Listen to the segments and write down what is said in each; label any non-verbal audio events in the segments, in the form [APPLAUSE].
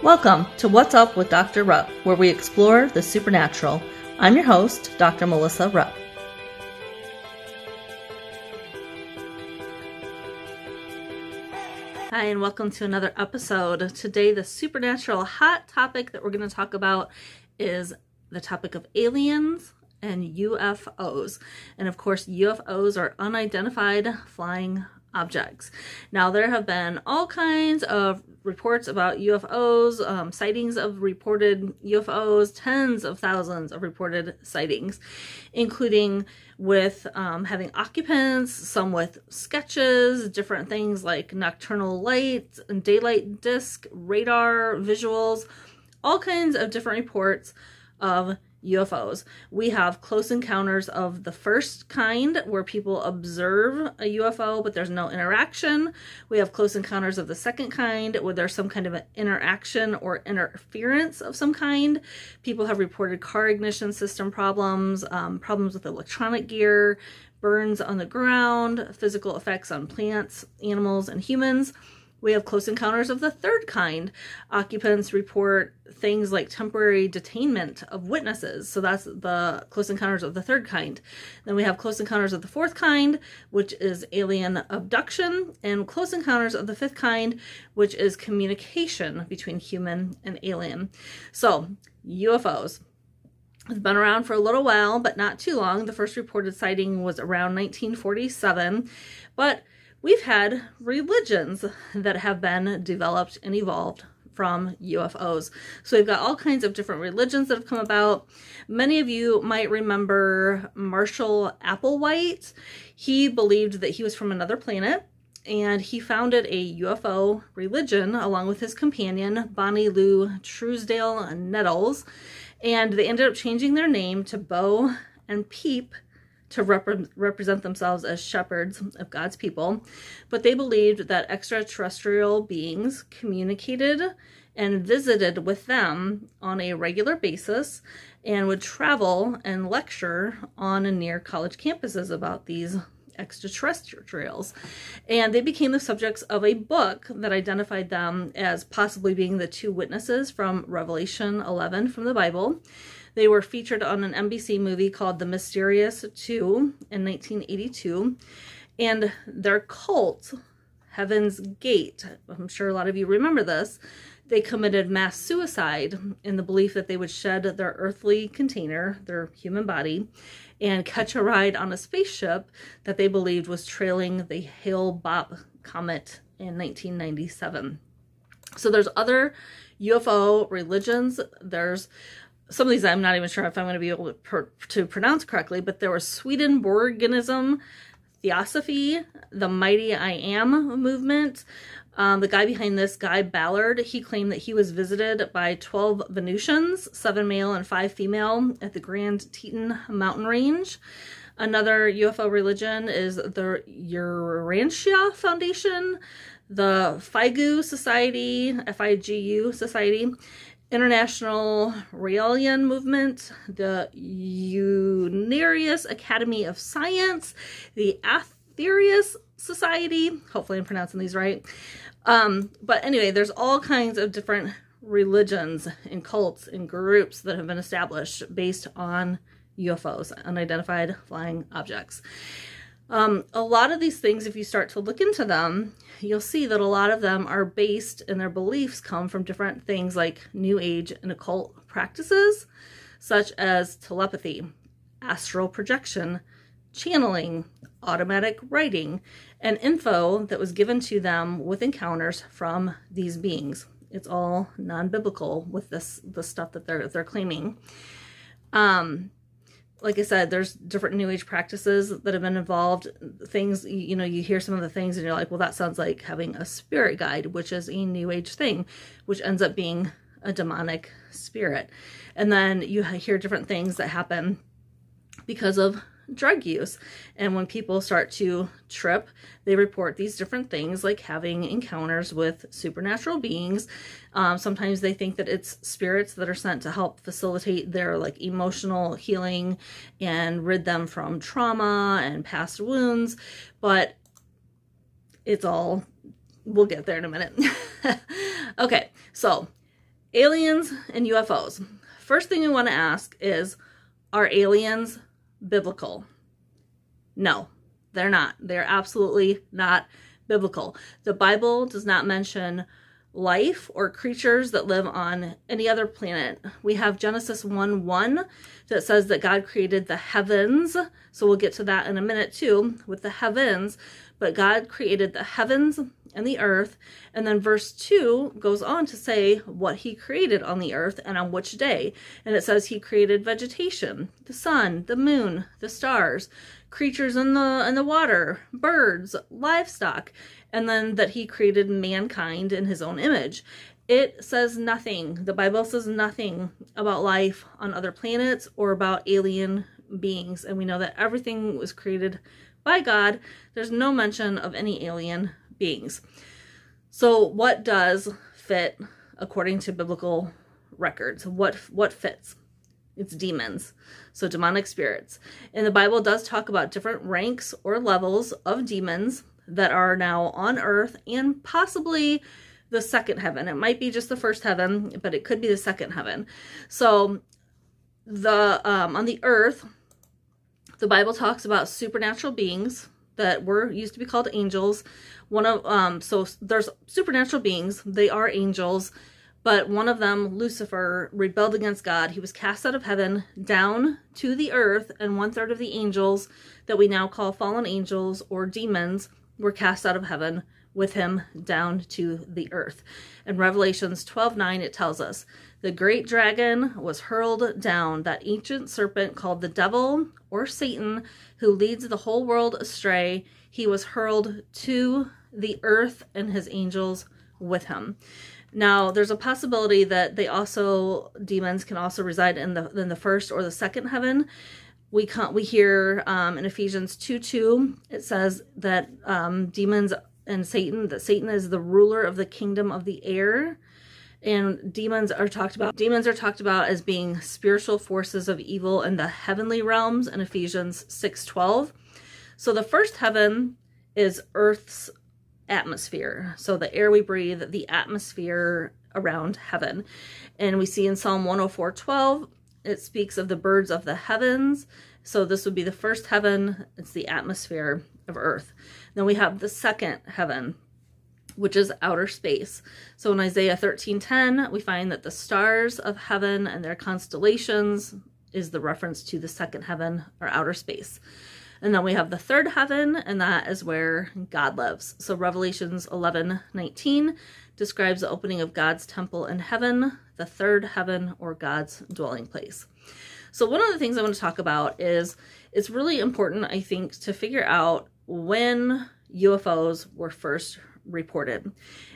Welcome to What's Up with Dr. Rupp, where we explore the supernatural. I'm your host, Dr. Melissa Rupp. Hi, and welcome to another episode. Today, the supernatural hot topic that we're going to talk about is the topic of aliens and UFOs. And of course, UFOs are unidentified flying objects. Now, there have been all kinds of reports about UFOs, um, sightings of reported UFOs, tens of thousands of reported sightings, including with um, having occupants, some with sketches, different things like nocturnal light daylight disc, radar, visuals, all kinds of different reports of UFOs. We have close encounters of the first kind where people observe a UFO but there's no interaction. We have close encounters of the second kind where there's some kind of an interaction or interference of some kind. People have reported car ignition system problems, um, problems with electronic gear, burns on the ground, physical effects on plants, animals, and humans. We have close encounters of the third kind. Occupants report things like temporary detainment of witnesses. So that's the close encounters of the third kind. Then we have close encounters of the fourth kind, which is alien abduction, and close encounters of the fifth kind, which is communication between human and alien. So, UFOs. It's been around for a little while, but not too long. The first reported sighting was around 1947, but we've had religions that have been developed and evolved from UFOs. So we've got all kinds of different religions that have come about. Many of you might remember Marshall Applewhite. He believed that he was from another planet and he founded a UFO religion along with his companion, Bonnie Lou Truesdale Nettles. And they ended up changing their name to Bo and Peep to rep- represent themselves as shepherds of God's people, but they believed that extraterrestrial beings communicated and visited with them on a regular basis and would travel and lecture on and near college campuses about these extraterrestrials. And they became the subjects of a book that identified them as possibly being the two witnesses from Revelation 11 from the Bible. They were featured on an NBC movie called The Mysterious Two in 1982. And their cult, Heaven's Gate, I'm sure a lot of you remember this, they committed mass suicide in the belief that they would shed their earthly container, their human body, and catch a ride on a spaceship that they believed was trailing the Hale Bopp comet in 1997. So there's other UFO religions. There's some of these I'm not even sure if I'm going to be able to, to pronounce correctly, but there was Swedenborgianism, Theosophy, the Mighty I Am movement. Um, the guy behind this, Guy Ballard, he claimed that he was visited by 12 Venusians, seven male and five female, at the Grand Teton mountain range. Another UFO religion is the Urantia Foundation, the FIGU Society, F-I-G-U Society, International Raelian Movement, the Unarius Academy of Science, the Aetherius Society. Hopefully, I'm pronouncing these right. Um, but anyway, there's all kinds of different religions and cults and groups that have been established based on UFOs, unidentified flying objects. Um, a lot of these things, if you start to look into them, you'll see that a lot of them are based and their beliefs come from different things like New Age and occult practices, such as telepathy, astral projection, channeling, automatic writing, and info that was given to them with encounters from these beings. It's all non-biblical with this the stuff that they're they're claiming. Um, like I said, there's different new age practices that have been involved. Things, you know, you hear some of the things and you're like, well, that sounds like having a spirit guide, which is a new age thing, which ends up being a demonic spirit. And then you hear different things that happen because of drug use. And when people start to trip, they report these different things like having encounters with supernatural beings. Um, sometimes they think that it's spirits that are sent to help facilitate their like emotional healing and rid them from trauma and past wounds. But it's all, we'll get there in a minute. [LAUGHS] okay, so aliens and UFOs. First thing we want to ask is are aliens biblical? No, they're not. They're absolutely not biblical. The Bible does not mention life or creatures that live on any other planet. We have Genesis 1 1 that says that God created the heavens. So we'll get to that in a minute too with the heavens. But God created the heavens and the earth. And then verse 2 goes on to say what he created on the earth and on which day. And it says he created vegetation, the sun, the moon, the stars, creatures in the in the water, birds, livestock, and then that he created mankind in his own image. It says nothing. The Bible says nothing about life on other planets or about alien beings. And we know that everything was created by God. There's no mention of any alien beings. So what does fit according to biblical records? What what fits? It's demons. So demonic spirits. And the Bible does talk about different ranks or levels of demons that are now on earth and possibly the second heaven. It might be just the first heaven, but it could be the second heaven. So the um, on the earth, the Bible talks about supernatural beings that were used to be called angels. One of um so there's supernatural beings, they are angels, but one of them, Lucifer, rebelled against God. He was cast out of heaven down to the earth, and one third of the angels that we now call fallen angels or demons were cast out of heaven with him down to the earth. In Revelations 12 9, it tells us the great dragon was hurled down, that ancient serpent called the devil or Satan, who leads the whole world astray. He was hurled to the earth and his angels with him. Now, there's a possibility that they also demons can also reside in the in the first or the second heaven. We can't. we hear um, in Ephesians two two it says that um, demons and Satan that Satan is the ruler of the kingdom of the air and demons are talked about demons are talked about as being spiritual forces of evil in the heavenly realms in ephesians 6.12 so the first heaven is earth's atmosphere. So the air we breathe the atmosphere around heaven. And we see in psalm 104.12 it speaks of the birds of the heavens. So this would be the first heaven. It's the atmosphere of earth. Then we have the second heaven which is outer space. So in Isaiah 13:10, we find that the stars of heaven and their constellations is the reference to the second heaven or outer space. And then we have the third heaven, and that is where God lives. So Revelations 11 19 describes the opening of God's temple in heaven, the third heaven, or God's dwelling place. So, one of the things I want to talk about is it's really important, I think, to figure out when UFOs were first reported.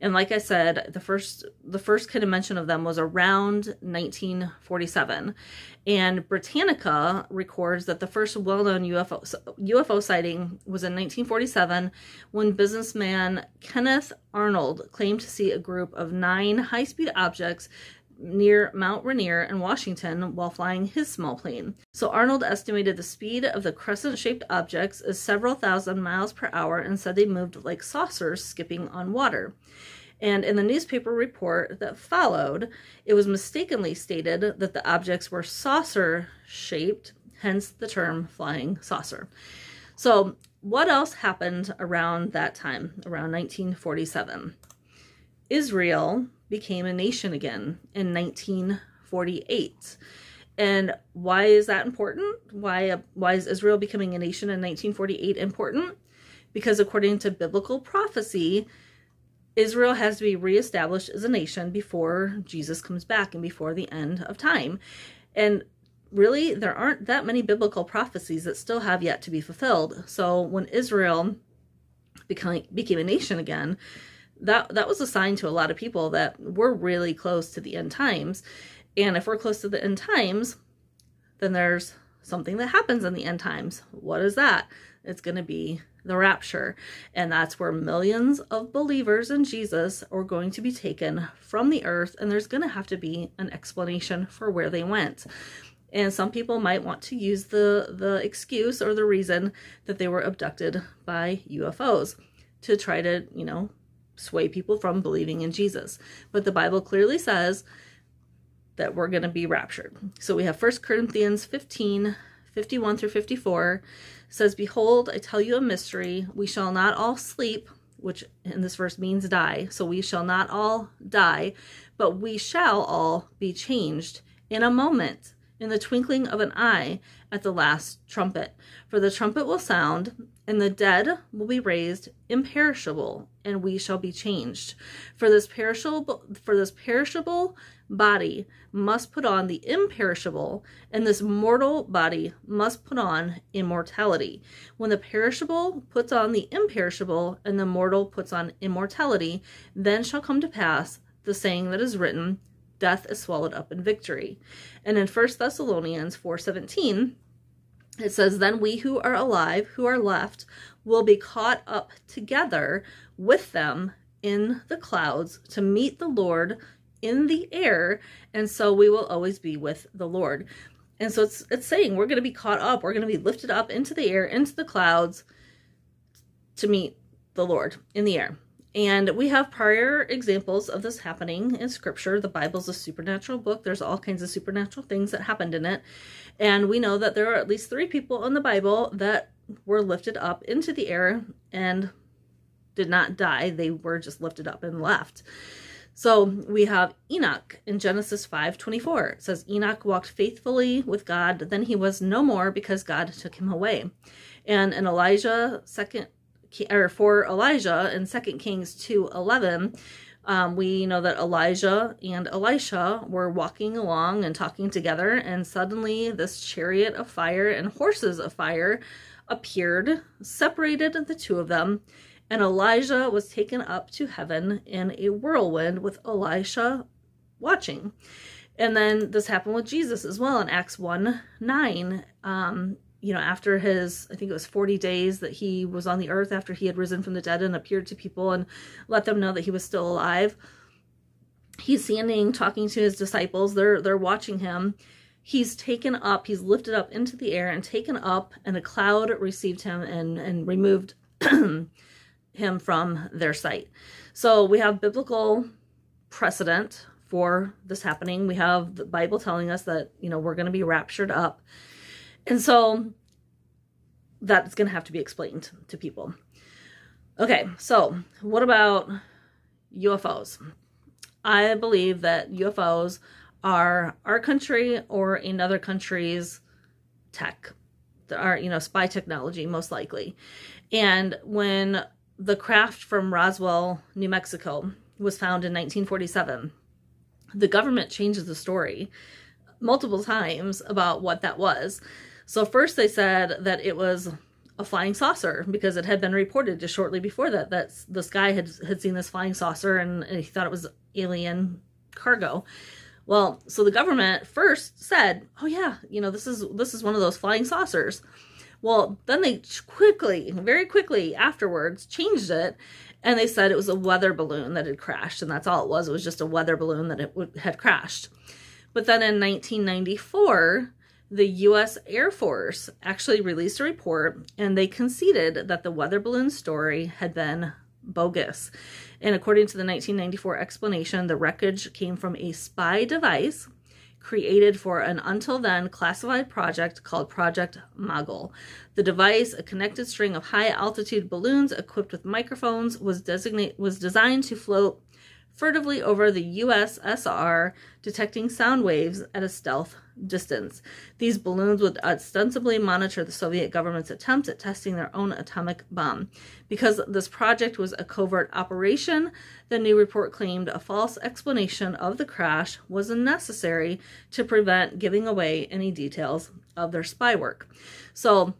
And like I said, the first the first kind of mention of them was around 1947. And Britannica records that the first well-known UFO UFO sighting was in 1947 when businessman Kenneth Arnold claimed to see a group of 9 high-speed objects near Mount Rainier in Washington while flying his small plane. So Arnold estimated the speed of the crescent shaped objects as several thousand miles per hour and said they moved like saucers skipping on water. And in the newspaper report that followed, it was mistakenly stated that the objects were saucer shaped, hence the term flying saucer. So, what else happened around that time, around 1947? Israel became a nation again in 1948. And why is that important? Why uh, why is Israel becoming a nation in 1948 important? Because according to biblical prophecy, Israel has to be reestablished as a nation before Jesus comes back and before the end of time. And really, there aren't that many biblical prophecies that still have yet to be fulfilled. So when Israel became, became a nation again, that that was a sign to a lot of people that we're really close to the end times. And if we're close to the end times, then there's something that happens in the end times. What is that? It's going to be the rapture. And that's where millions of believers in Jesus are going to be taken from the earth, and there's going to have to be an explanation for where they went. And some people might want to use the, the excuse or the reason that they were abducted by UFOs to try to, you know, sway people from believing in Jesus. But the Bible clearly says that we're going to be raptured. So we have 1 Corinthians 15 51 through 54 says, Behold, I tell you a mystery. We shall not all sleep, which in this verse means die. So we shall not all die, but we shall all be changed in a moment, in the twinkling of an eye, at the last trumpet. For the trumpet will sound, and the dead will be raised imperishable, and we shall be changed. For this perishable for this perishable body must put on the imperishable, and this mortal body must put on immortality. When the perishable puts on the imperishable, and the mortal puts on immortality, then shall come to pass the saying that is written, death is swallowed up in victory. And in 1 Thessalonians 4:17, it says, Then we who are alive, who are left, will be caught up together with them in the clouds to meet the Lord in the air, and so we will always be with the Lord. And so it's it's saying we're going to be caught up, we're going to be lifted up into the air, into the clouds to meet the Lord in the air. And we have prior examples of this happening in scripture. The Bible's a supernatural book. There's all kinds of supernatural things that happened in it. And we know that there are at least three people in the Bible that were lifted up into the air and did not die. They were just lifted up and left. So we have Enoch in Genesis 5:24. It says Enoch walked faithfully with God, then he was no more because God took him away. And in Elijah second or for Elijah in 2 Kings 2:11, um, we know that Elijah and Elisha were walking along and talking together, and suddenly this chariot of fire and horses of fire appeared, separated the two of them, and Elijah was taken up to heaven in a whirlwind with Elisha watching. And then this happened with Jesus as well in Acts 1 9. Um, you know, after his, I think it was 40 days that he was on the earth after he had risen from the dead and appeared to people and let them know that he was still alive. He's standing talking to his disciples. They're they're watching him. He's taken up, he's lifted up into the air and taken up, and a cloud received him and, and removed [CLEARS THROAT] him from their sight. So we have biblical precedent for this happening. We have the Bible telling us that, you know, we're going to be raptured up. And so that's going to have to be explained to people. Okay, so what about UFOs? I believe that UFOs are our country or another country's tech, our, you know, spy technology, most likely. And when the craft from Roswell, New Mexico was found in 1947, the government changes the story multiple times about what that was. So first they said that it was a flying saucer because it had been reported just shortly before that that this guy had had seen this flying saucer and he thought it was alien cargo. Well, so the government first said, "Oh yeah, you know, this is this is one of those flying saucers." Well, then they quickly, very quickly afterwards changed it and they said it was a weather balloon that had crashed and that's all it was. It was just a weather balloon that it had crashed. But then in 1994, the U.S. Air Force actually released a report and they conceded that the weather balloon story had been bogus. And according to the 1994 explanation, the wreckage came from a spy device created for an until then classified project called Project Mogul. The device, a connected string of high altitude balloons equipped with microphones, was designate was designed to float furtively over the USSR, detecting sound waves at a stealth distance. These balloons would ostensibly monitor the Soviet government's attempts at testing their own atomic bomb. Because this project was a covert operation, the new report claimed a false explanation of the crash was necessary to prevent giving away any details of their spy work. So,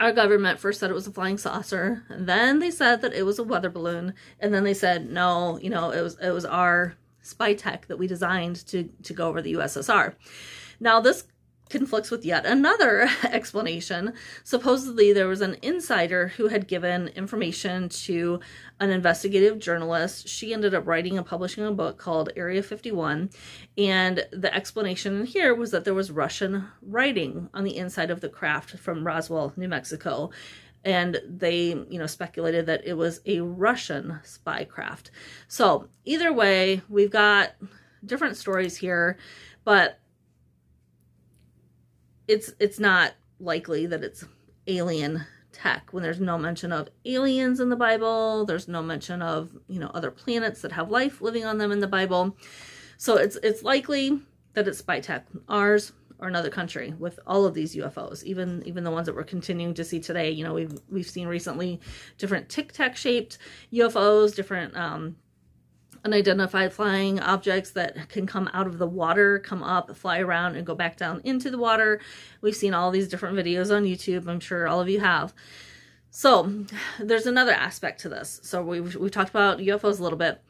our government first said it was a flying saucer, then they said that it was a weather balloon, and then they said no, you know, it was it was our spy tech that we designed to to go over the USSR. Now this conflicts with yet another [LAUGHS] explanation. Supposedly, there was an insider who had given information to an investigative journalist. She ended up writing and publishing a book called Area 51. And the explanation here was that there was Russian writing on the inside of the craft from Roswell, New Mexico. And they, you know, speculated that it was a Russian spy craft. So, either way, we've got different stories here, but it's it's not likely that it's alien tech when there's no mention of aliens in the Bible. There's no mention of, you know, other planets that have life living on them in the Bible. So it's it's likely that it's spy tech, ours or another country with all of these UFOs, even even the ones that we're continuing to see today. You know, we've we've seen recently different tic tac shaped UFOs, different um, unidentified flying objects that can come out of the water, come up, fly around, and go back down into the water. We've seen all these different videos on YouTube. I'm sure all of you have. So there's another aspect to this. So we've, we've talked about UFOs a little bit,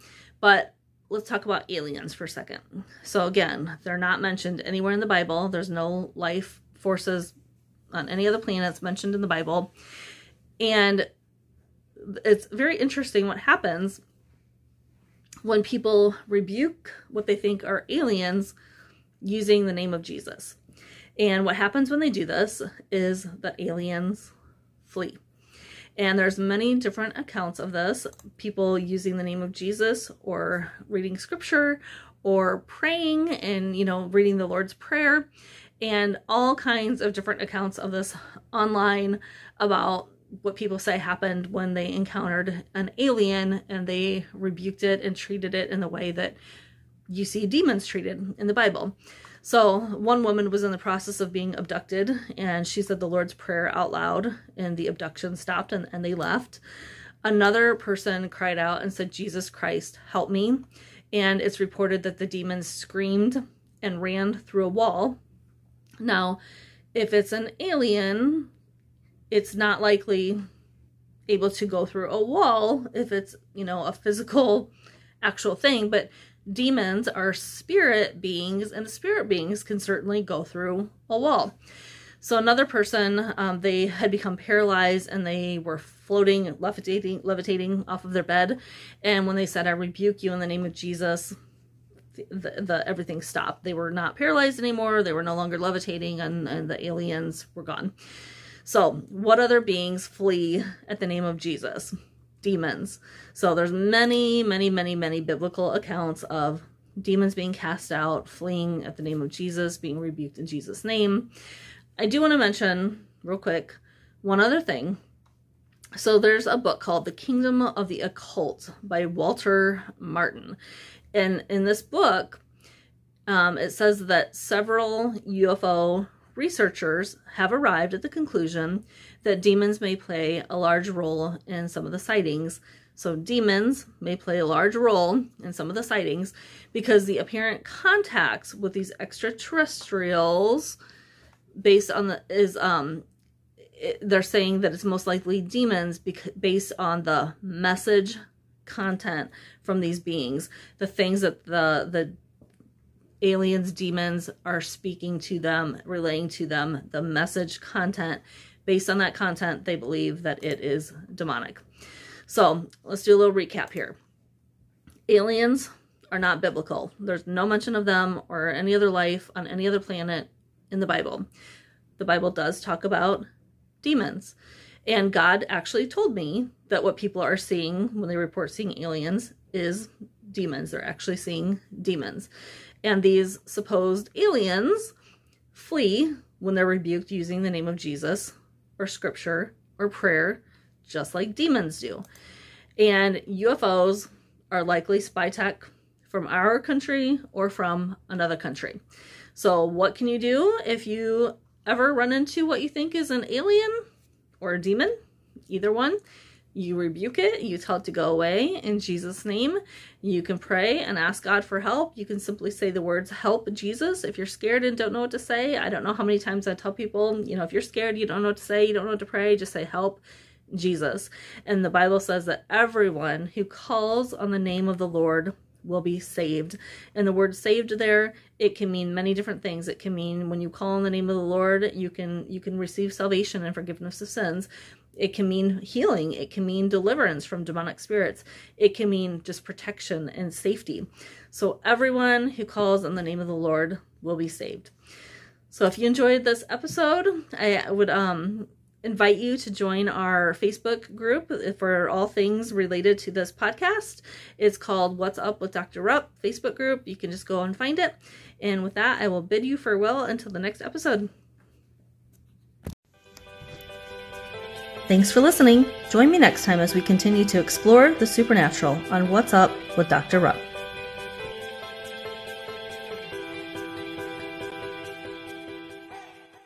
but let's talk about aliens for a second. So again, they're not mentioned anywhere in the Bible. There's no life forces on any of the planets mentioned in the Bible. And it's very interesting what happens when people rebuke what they think are aliens using the name of Jesus. And what happens when they do this is that aliens flee. And there's many different accounts of this. People using the name of Jesus or reading scripture or praying and, you know, reading the Lord's Prayer and all kinds of different accounts of this online about what people say happened when they encountered an alien and they rebuked it and treated it in the way that you see demons treated in the Bible. So, one woman was in the process of being abducted and she said the Lord's Prayer out loud, and the abduction stopped and, and they left. Another person cried out and said, Jesus Christ, help me. And it's reported that the demons screamed and ran through a wall. Now, if it's an alien, it's not likely able to go through a wall if it's, you know, a physical actual thing, but demons are spirit beings and spirit beings can certainly go through a wall. So another person, um, they had become paralyzed and they were floating, levitating, levitating off of their bed. And when they said, "I rebuke you in the name of Jesus," the, the everything stopped. They were not paralyzed anymore. They were no longer levitating, and, and the aliens were gone. So, what other beings flee at the name of Jesus? Demons. So, there's many, many, many, many biblical accounts of demons being cast out, fleeing at the name of Jesus, being rebuked in Jesus' name. I do want to mention, real quick, one other thing. So, there's a book called The Kingdom of the Occult by Walter Martin. And in this book, um, it says that several UFO researchers have arrived at the conclusion that demons may play a large role in some of the sightings. So, demons may play a large role in some of the sightings because the apparent contacts with these extraterrestrials, based on the, is, um, they're saying that it's most likely demons because, based on the message content from these beings, the things that the, the aliens, demons are speaking to them, relaying to them the message content. Based on that content, they believe that it is demonic. So let's do a little recap here. Aliens are not biblical. There's no mention of them or any other life on any other planet in the Bible. The Bible does talk about demons. And God actually told me that what people are seeing when they report seeing aliens is demons. They're actually seeing demons. And these supposed aliens flee when they're rebuked using the name of Jesus or scripture or prayer, just like demons do. And UFOs are likely spy tech from our country or from another country. So, what can you do if you ever run into what you think is an alien or a demon? Either one you rebuke it, you tell it to go away in Jesus' name. You can pray and ask God for help. You can simply say the words, Help Jesus. If you're scared and don't know what to say, I don't know how many times I tell people, you know, if you're scared, you don't know what to say, you don't know what to pray, just say, Help Jesus. And the Bible says that everyone who calls on the name of the Lord will be saved. And the word saved there, it can mean many different things. It can mean when you call on the name of the Lord, you can you can receive salvation and forgiveness of sins. It can mean healing. It can mean deliverance from demonic spirits. It can mean just protection and safety. So everyone who calls on the name of the Lord will be saved. So if you enjoyed this episode, I would um, invite you to join our Facebook group for all things related to this podcast. It's called What's Up with Dr. Rupp Facebook group. You can just go and find it. And with that, I will bid you farewell until the next episode. Thanks for listening. Join me next time as we continue to explore the supernatural on What's Up with Dr. Rupp.